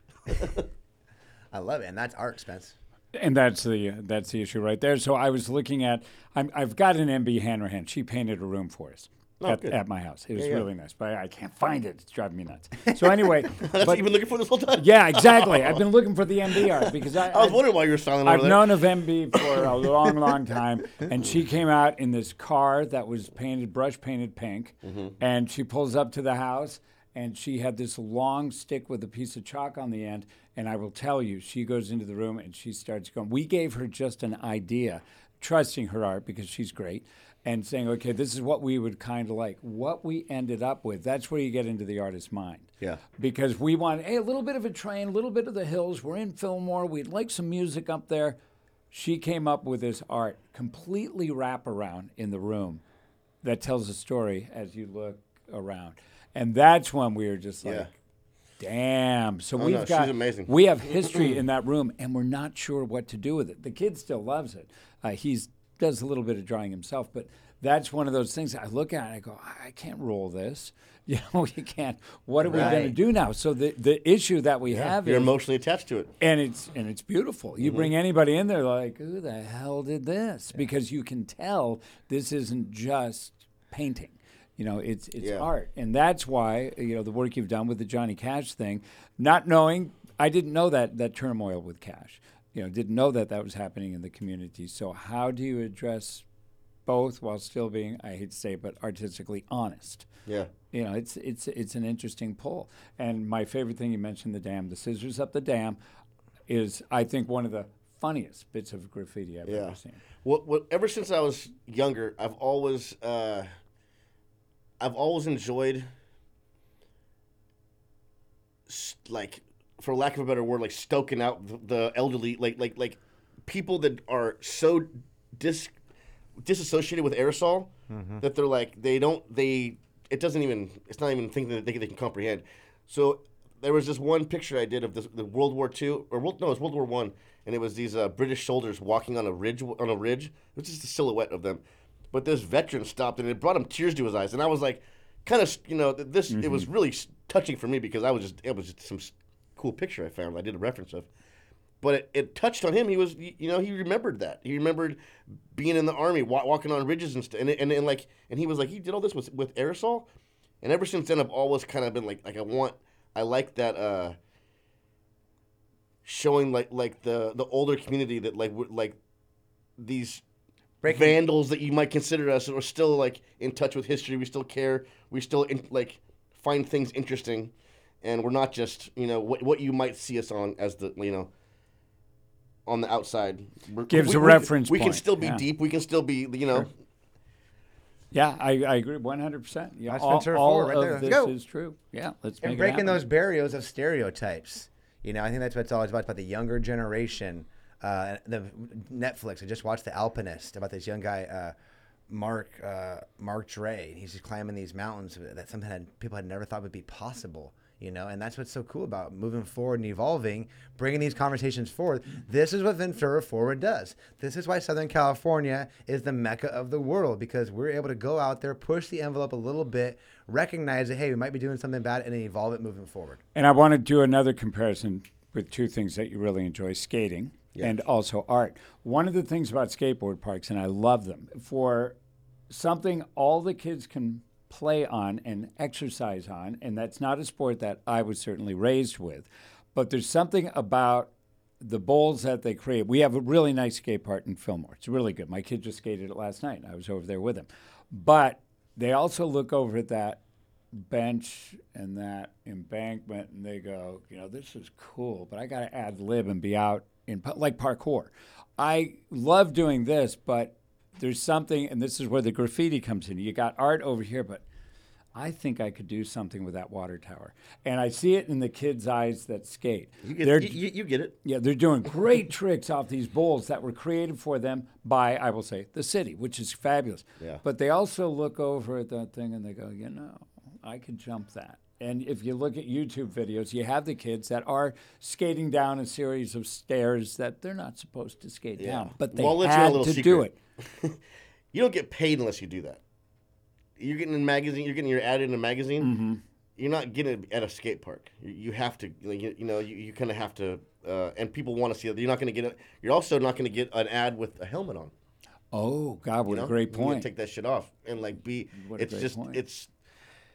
I love it. And that's art, Spence. And that's the that's the issue right there. So I was looking at I'm, I've got an MB Hanrahan. She painted a room for us Oh, at, at my house. It was Yeah, yeah. really nice, but I, I can't find it. It's driving me nuts. So anyway, That's but what you've been looking for this whole time. yeah, exactly. I've been looking for the MB art because I, I was I- wondering why you were silent I've there. known of MB for a long, long time, and she came out in this car that was painted, brush painted pink, Mm-hmm. and she pulls up to the house, and she had this long stick with a piece of chalk on the end, and I will tell you, she goes into the room and she starts going. We gave her just an idea, trusting her art because she's great, and saying, okay, this is what we would kind of like. What we ended up with, that's where you get into the artist's mind Yeah. because we want hey, a little bit of a train, a little bit of the hills. We're in Fillmore. We'd like some music up there. She came up with this art, completely wraparound in the room, that tells a story as you look around, and that's when we were just like. Yeah. Damn! So Oh, we've no, got amazing. we have history in that room, and we're not sure what to do with it. The kid still loves it. Uh, he's does a little bit of drawing himself, but that's one of those things I look at and I go, I can't roll this. You know, you can't. What are we going to do now? So the the issue that we have is You're is, emotionally attached to it. and it's and it's beautiful. You bring anybody in there like, who the hell did this? Because you can tell this isn't just painting. You know, it's it's Yeah. art, and that's why you know the work you've done with the Johnny Cash thing. Not knowing, I didn't know that that turmoil with Cash. You know, didn't know that that was happening in the community. So how do you address both while still being, I hate to say, it, but artistically honest? Yeah. you know, it's it's it's an interesting pull. And my favorite thing you mentioned the dam, the scissors up the dam, is I think one of the funniest bits of graffiti I've Yeah. ever seen. Well, what, ever since I was younger, I've always, uh, I've always enjoyed, like, for lack of a better word, like stoking out the, the elderly, like, like, like people that are so dis, disassociated with aerosol that they're like they don't they it doesn't even it's not even a thing that they, they can comprehend. So there was this one picture I did of this, the World War II or World, no, it was World War One, and it was these uh, British soldiers walking on a ridge on a ridge. It was just a silhouette of them, but this veteran stopped and it brought him tears to his eyes, and I was like, kind of you know th- this it was really touching for me because I was just it was just some cool picture I found I did a reference of but it, it touched on him. He was, you know, he remembered that. He remembered being in the army, wa- walking on ridges and stuff. And, and, and like, and he was like, he did all this with, with aerosol. and ever since then, I've always kind of been like, like I want, I like that uh, showing like like the the older community that like like these Breaking- vandals that you might consider us we're still like in touch with history. We still care. We still in, like find things interesting, and we're not just you know what what you might see us on as the you know on the outside. We're- Gives we- a we- reference We can still be yeah. deep. We can still be you know. Yeah, I, I agree 100%. Yeah, That's all, Ventura all Forward right of there. This go. is true. Yeah, let's and make breaking it happen. those barriers of stereotypes. You know, I think that's what it's all about. About the younger generation. Uh, the Netflix. I just watched The Alpinist about this young guy, uh, Mark uh, Marc-André. He's just climbing these mountains that something that people had never thought would be possible. You know, and that's what's so cool about moving forward and evolving, bringing these conversations forward. This is what Ventura Forward does. This is why Southern California is the mecca of the world because we're able to go out there, push the envelope a little bit, recognize that hey, we might be doing something bad, and then evolve it moving forward. And I want to do another comparison with two things that you really enjoy skating and also art. One of the things about skateboard parks, and I love them, for something all the kids can play on and exercise on, and that's not a sport that I was certainly raised with, but there's something about the bowls that they create. We have a really nice skate park in Fillmore. It's really good. My kid just skated it last night. I was over there with him. But they also look over at that bench and that embankment and they go, you know, this is cool, but I got to ad lib and be out in like parkour. I love doing this, but there's something, and this is where the graffiti comes in. You got art over here, but I think I could do something with that water tower. And I see it in the kids' eyes that skate. You get, you, you get it. yeah, they're doing great tricks off these bowls that were created for them by, I will say, the city, which is fabulous. Yeah. But they also look over at that thing and they go, you know, I could jump that. And if you look at YouTube videos, you have the kids that are skating down a series of stairs that they're not supposed to skate Yeah. down, but they Well, I'll let you know a had to do it. You don't get paid unless you do that. You're getting in a magazine. You're getting your ad in a magazine. Mm-hmm. You're not getting it at a skate park. You, you have to. You, you know. You, you kind of have to. Uh, and people want to see it. You're not going to get it. You're also not going to get an ad with a helmet on. Oh, God, what you a know? great You gotta point. Take that shit off and like be. What a it's great just. point. It's.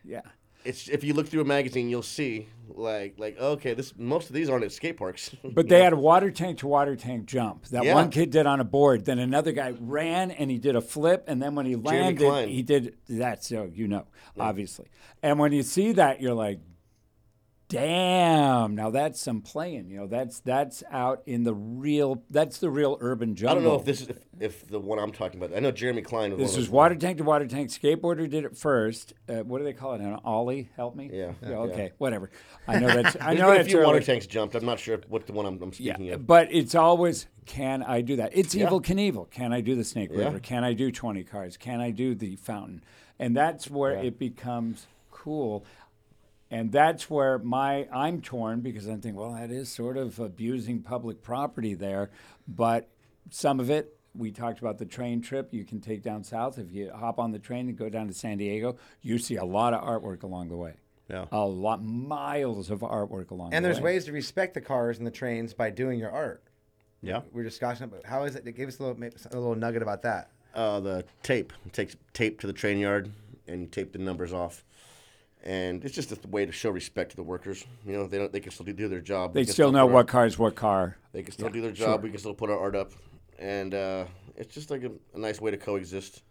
Yeah. It's if you look through a magazine, you'll see like like okay, this most of these aren't at skate parks. But they had a water tank to water tank jump that Yeah. one kid did on a board. Then another guy ran and he did a flip. And then when he landed, Klein. he did that. So you know, obviously. And when you see that, you're like, damn. Now that's some playing. You know, that's that's out in the real. That's the real urban jungle I don't know if this is if, if the one I'm talking about. I know Jeremy Klein. Was This one is water tank to water tank. Skateboarder did it first. Uh, what do they call it? An ollie? Help me. Yeah. Yeah, Yeah. okay. Whatever. I know that's. I know been a that's few water tanks jumped. I'm not sure what the one I'm, I'm Yeah, speaking of. but it's always can I do that? It's Yeah. Evel Knievel. Can I do the Snake Yeah. River? Can I do 20 cars? Can I do the fountain? And that's where it becomes cool. And that's where my I'm torn because I'm thinking, well, that is sort of abusing public property there. But some of it, we talked about the train trip you can take down south. If you hop on the train and go down to San Diego, you see a lot of artwork along the way. Yeah. A lot, miles of artwork along the way. And the there's way. ways to respect the cars and the trains by doing your art. Yeah. We are discussing about how is it? Give us a little, a little nugget about that. Uh, the tape it takes tape to the train yard, and you tape the numbers off. And it's just a way to show respect to the workers. You know, they don't, they can still do their job. They still know what what car's what car. They can still Yeah, do their job. We can still put our art up, and uh, it's just like a, a nice way to coexist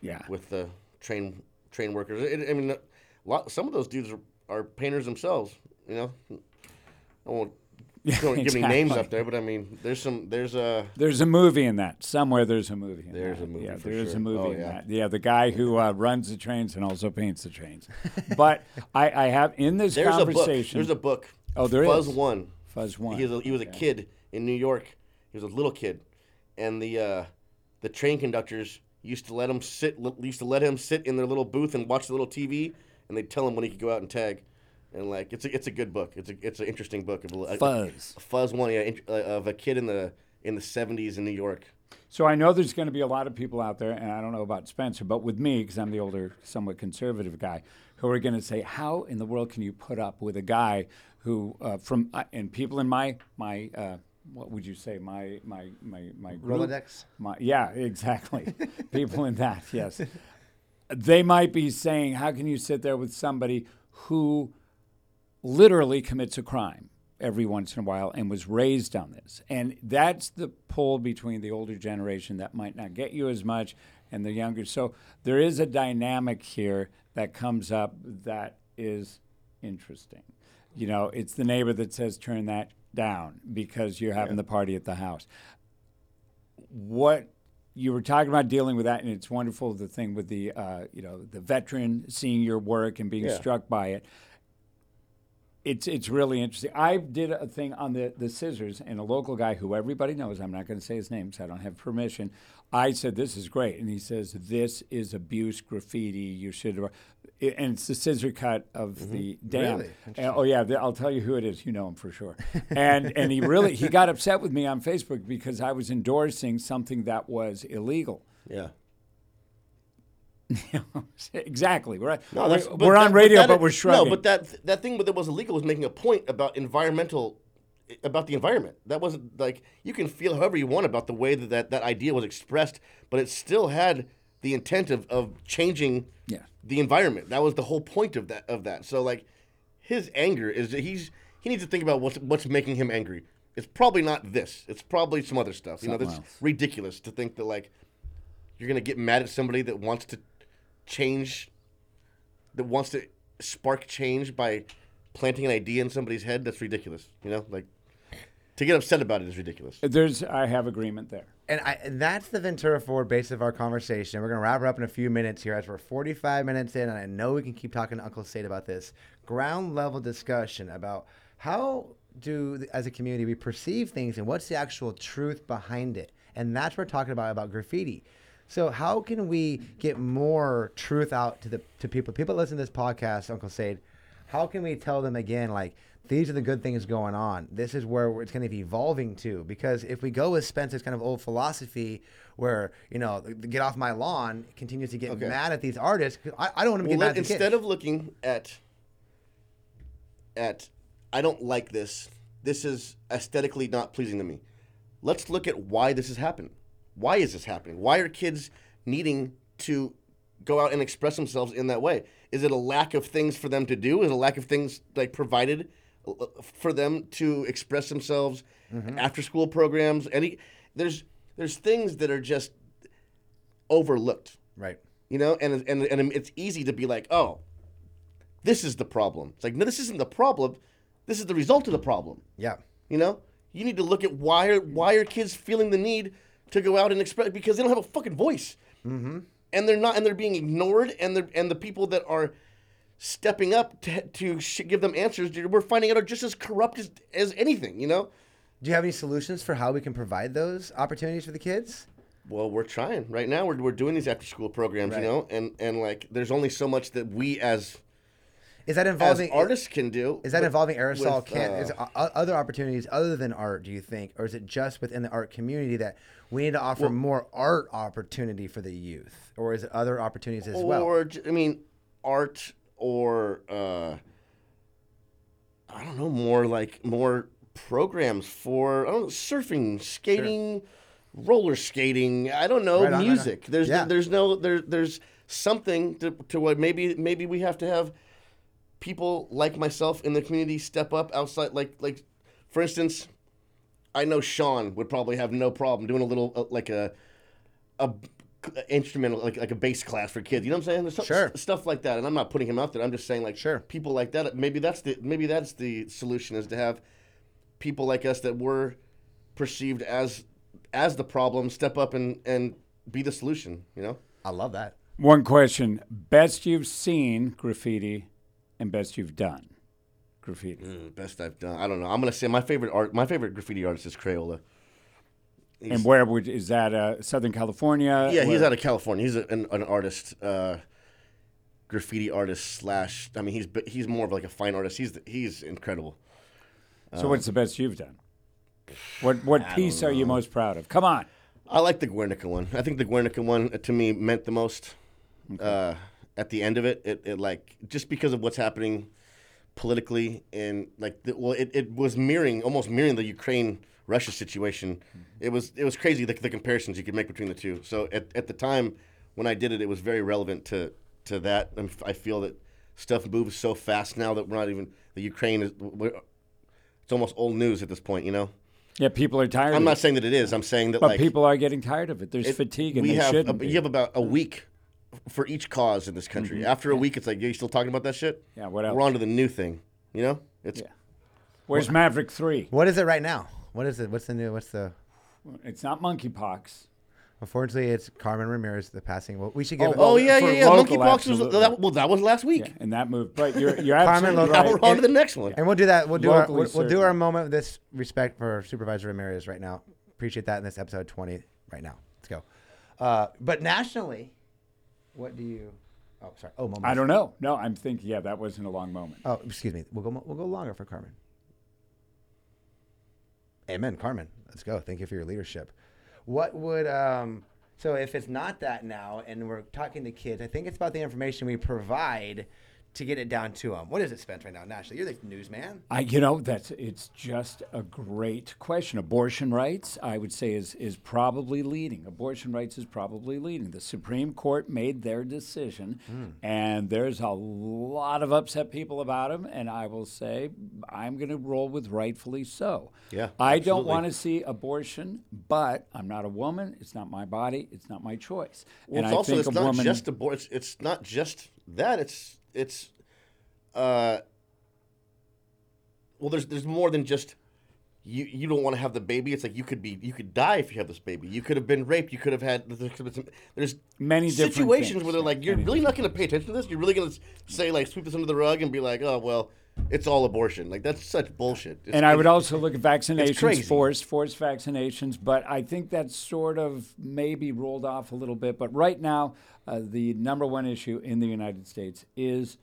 Yeah. with the train train workers. It, I mean, a lot. Some of those dudes are, are painters themselves. You know, I won't Yeah, don't give any names up there, but I mean, there's some. There's a. There's a movie in that. Somewhere there's a movie in There's that. a movie Yeah, there is sure. a movie Oh, in yeah. that. Yeah, the guy who uh, runs the trains and also paints the trains. but I, I have in this There's a book. conversation. There's a book. Oh, there Fuzz is? One. Fuzz One. He was a, he was a kid in New York. He was a little kid, and the uh, the train conductors used to let him sit. Used to let him sit in their little booth and watch the little TV, and they'd tell him when he could go out and tag. And like it's a it's a good book. It's a it's an interesting book of a, Fuzz. A Fuzz One, yeah, int- uh, of a kid in the in the '70s in New York. So I know there's going to be a lot of people out there, and I don't know about Spencer, but with me, because I'm the older, somewhat conservative guy, who are going to say, "How in the world can you put up with a guy who, uh, from uh, and people in my my uh, what would you say my my my my group, Rolodex? My, yeah, exactly. people in that, yes. they might be saying, "How can you sit there with somebody who literally commits a crime every once in a while and was raised on this?" And that's the pull between the older generation that might not get you as much and the younger. So there is a dynamic here that comes up that is interesting. You know, it's the neighbor that says, "Turn that down," because you're having the party at the house what you were talking about dealing with that, and it's wonderful the thing with the uh, you know the veteran seeing your work and being Yeah. struck by it. It's it's really interesting. I did a thing on the the scissors, and a local guy who everybody knows. I'm not going to say his name, so I don't have permission. I said this is great, and he says this is abuse graffiti. You should, and it's the scissor cut of mm-hmm. the dam. Really? And- oh yeah, I'll tell you who it is. You know him for sure. And and he really he got upset with me on Facebook because I was endorsing something that was illegal. Yeah. exactly. We're, No, that's, we're, but we're that- on radio, that- but we're shrugging. No, but that that thing that was illegal was making a point about environmental, about the environment. That wasn't like you can feel however you want about the way that that, that idea was expressed, but it still had the intent of, of changing Yeah. the environment. That was the whole point of that of that. So like, his anger is that he's he needs to think about what's what's making him angry. It's probably not this. It's probably some other stuff. You know, that's ridiculous to think that like you're gonna get mad at somebody that wants to change that wants to spark change by planting an idea in somebody's head, that's ridiculous. You know, like to get upset about it is ridiculous. There's I have agreement there. And, I, and that's the Ventura Forward base of our conversation. We're going to wrap her up in a few minutes here as we're 45 minutes in, and I know we can keep talking to Uncle Sade about this. Ground level discussion about how do, as a community, we perceive things and what's the actual truth behind it. And that's what we're talking about about graffiti. So how can we get more truth out to the to people? People listen to this podcast, Uncle Sade. How can we tell them again, like these are the good things going on? This is where it's going to be evolving to. Because if we go with Spencer's kind of old philosophy, where you know, get off my lawn continues to get Okay. mad at these artists. I, I don't want to Well, get mad let- instead kids. of looking at at I don't like this. This is aesthetically not pleasing to me. Let's look at why this has happened. Why is this happening? Why are kids needing to go out and express themselves in that way? Is it a lack of things for them to do? Is it a lack of things like provided uh, for them to express themselves? After school programs, any there's there's things that are just overlooked right. you know and, and and it's easy to be like oh this is the problem it's like no this isn't the problem this is the result of the problem Yeah. you know you need to look at why are why are kids feeling the need to go out and express because they don't have a fucking voice mm-hmm. and they're not and they're being ignored and they're and the people that are stepping up to, to sh- give them answers we're finding out are just as corrupt as, as anything you know Do you have any solutions for how we can provide those opportunities for the kids? Well, we're trying right now. We're, we're doing these after school programs, Right. you know, and and like there's only so much that we as Is that as involving artists can do. Is that with- involving aerosol with, can? uh, is other opportunities other than art? Do you think, or is it just within the art community that we need to offer more art opportunity for the youth, or is it other opportunities as well? or I mean, art or uh, I don't know, more like more programs for I don't know, surfing, skating, roller skating. I don't know, Right on, right on. music. There's Yeah. there's no there there's something to to what maybe maybe we have to have people like myself in the community step up outside like like for instance I know Sean would probably have no problem doing a little uh, like a instrumental like like a bass class for kids. You know what I'm saying? There's some- Sure. stuff like that. And I'm not putting him out there. I'm just saying like Sure. people like that. Maybe that's the maybe that's the solution is to have people like us that were perceived as as the problem step up and and be the solution. You know. I love that. One question: Best you've seen graffiti, and best you've done graffiti. Mm, best I've done. I don't know. I'm gonna say my favorite art. My favorite graffiti artist is Crayola. He's- And where would is that? Uh, Southern California. Yeah, he's out of California. He's a, an, an artist, uh, graffiti artist slash. I mean, he's he's more of like a fine artist. He's he's incredible. So what's the best you've done? What what piece are you most proud of? Come on. I like the Guernica one. I think the Guernica one uh, to me meant the most. Uh, at the end of it, it, it like just because of what's happening politically and like the, well, it, it was mirroring almost mirroring the Ukraine Russia situation. Mm-hmm. It was it was crazy the, the comparisons you could make between the two. So at, at the time when I did it, it was very relevant to to that. And I feel that stuff moves so fast now that we're not even the Ukraine is. We're, it's almost old news at this point, you know. Yeah, people are tired. I'm not saying that it is. I'm saying that but like people are getting tired of it. There's it- fatigue, and we they have shouldn't. a, be. you have about a week for each cause in this country. Mm-hmm. After a week, it's like, yeah, you still talking about that shit? Yeah, what else? We're on to the new thing. You know, it's Yeah. Where's Maverick Three? What is it right now? What is it? What's the new? What's the? It's not monkeypox. Unfortunately, it's Carmen Ramirez, the passing. Well, we should give. Oh, it, oh Well, yeah, yeah, yeah. Monkeypox was that, well. That was last week. Yeah, and that move. But you're you're Carmen absolutely Now we're on to the next one. And we'll do that. We'll do our we'll, we'll do our moment of this respect for Supervisor Ramirez right now. Appreciate that in this episode twenty right now. Let's go. Uh, but nationally, what do you? Oh, sorry. Oh, moment. I don't know. No, I'm thinking. Yeah, that wasn't a long moment. Oh, excuse me. We'll go. We'll go longer for Carmen. Amen, Carmen. Let's go. Thank you for your leadership. What would um? So if it's not that now, and we're talking to kids, I think it's about the information we provide to get it down to them. What is it, Spence, right now nationally? You're the newsman. I, you know, that's it's just a great question. Abortion rights, I would say, is is probably leading. Abortion rights is probably leading. The Supreme Court made their decision, hmm. and there's a lot of upset people about them. And I will say, I'm going to roll with rightfully so. Yeah, I don't want to see abortion, but I'm not a woman. It's not my body. It's not my choice. Well, and it's I also think it's a not woman. just abort. It's, it's not just that. It's it's uh. Well, there's there's more than just you. You don't want to have the baby. It's like you could be you could die if you have this baby. You could have been raped. You could have had. There could have been some, there's Many situations things, where they're like, you're really not going to pay attention to this. You're really going to say like sweep this under the rug and be like, oh well, it's all abortion. Like that's such bullshit. It's- And I would also look at vaccinations, forced, forced vaccinations, but I think that's sort of maybe rolled off a little bit. But right now, uh, the number one issue in the United States is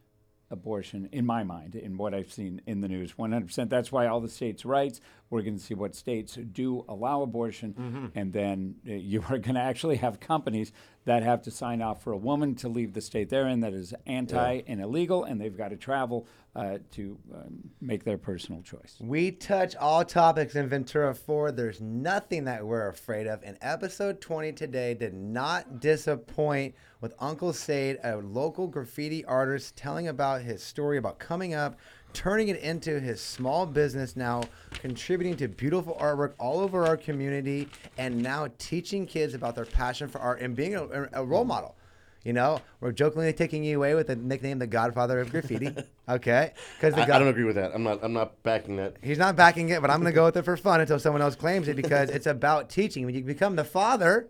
abortion, in my mind, in what I've seen in the news. 100%. That's why all the states' rights, we're going to see what states do allow abortion, Mm-hmm. and then uh, you are going to actually have companies that have to sign off for a woman to leave the state they're in that is anti and illegal, and they've got to travel uh, to um, make their personal choice. We touch all topics in Ventura Forward. There's nothing that we're afraid of. And episode 20 today did not disappoint with Uncle Sade, a local graffiti artist, telling about his story about coming up, turning it into his small business now, contributing to beautiful artwork all over our community, and now teaching kids about their passion for art and being a, a role model. You know, we're jokingly taking you away with the nickname the Godfather of Graffiti. Okay, because I, I don't agree with that. I'm not. I'm not backing that. He's not backing it, but I'm going to go with it for fun until someone else claims it because it's about teaching. When you become the father,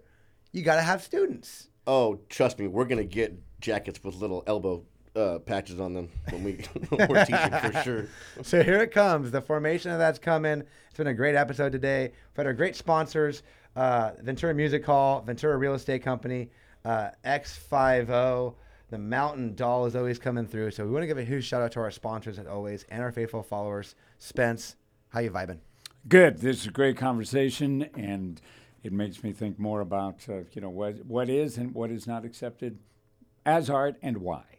you got to have students. Oh, trust me, we're gonna get jackets with little elbow uh, patches on them when we when we're teaching for sure. So here it comes. The formation of that's coming. It's been a great episode today. We've had our great sponsors uh, Ventura Music Hall, Ventura Real Estate Company, uh, X50. The Mountain Doll is always coming through. So we want to give a huge shout out to our sponsors as always and our faithful followers. Spence, how you vibing? Good. This is a great conversation, and it makes me think more about uh, you know what what is and what is not accepted as art and why.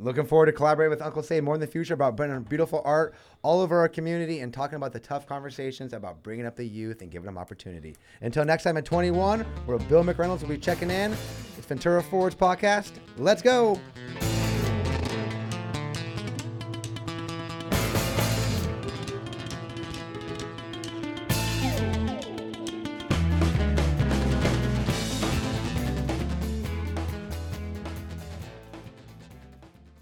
Looking forward to collaborating with Uncle Sade more in the future about bringing beautiful art all over our community and talking about the tough conversations about bringing up the youth and giving them opportunity. Until next time at 21, where Bill McReynolds will be checking in. It's Ventura Forwards Podcast. Let's go.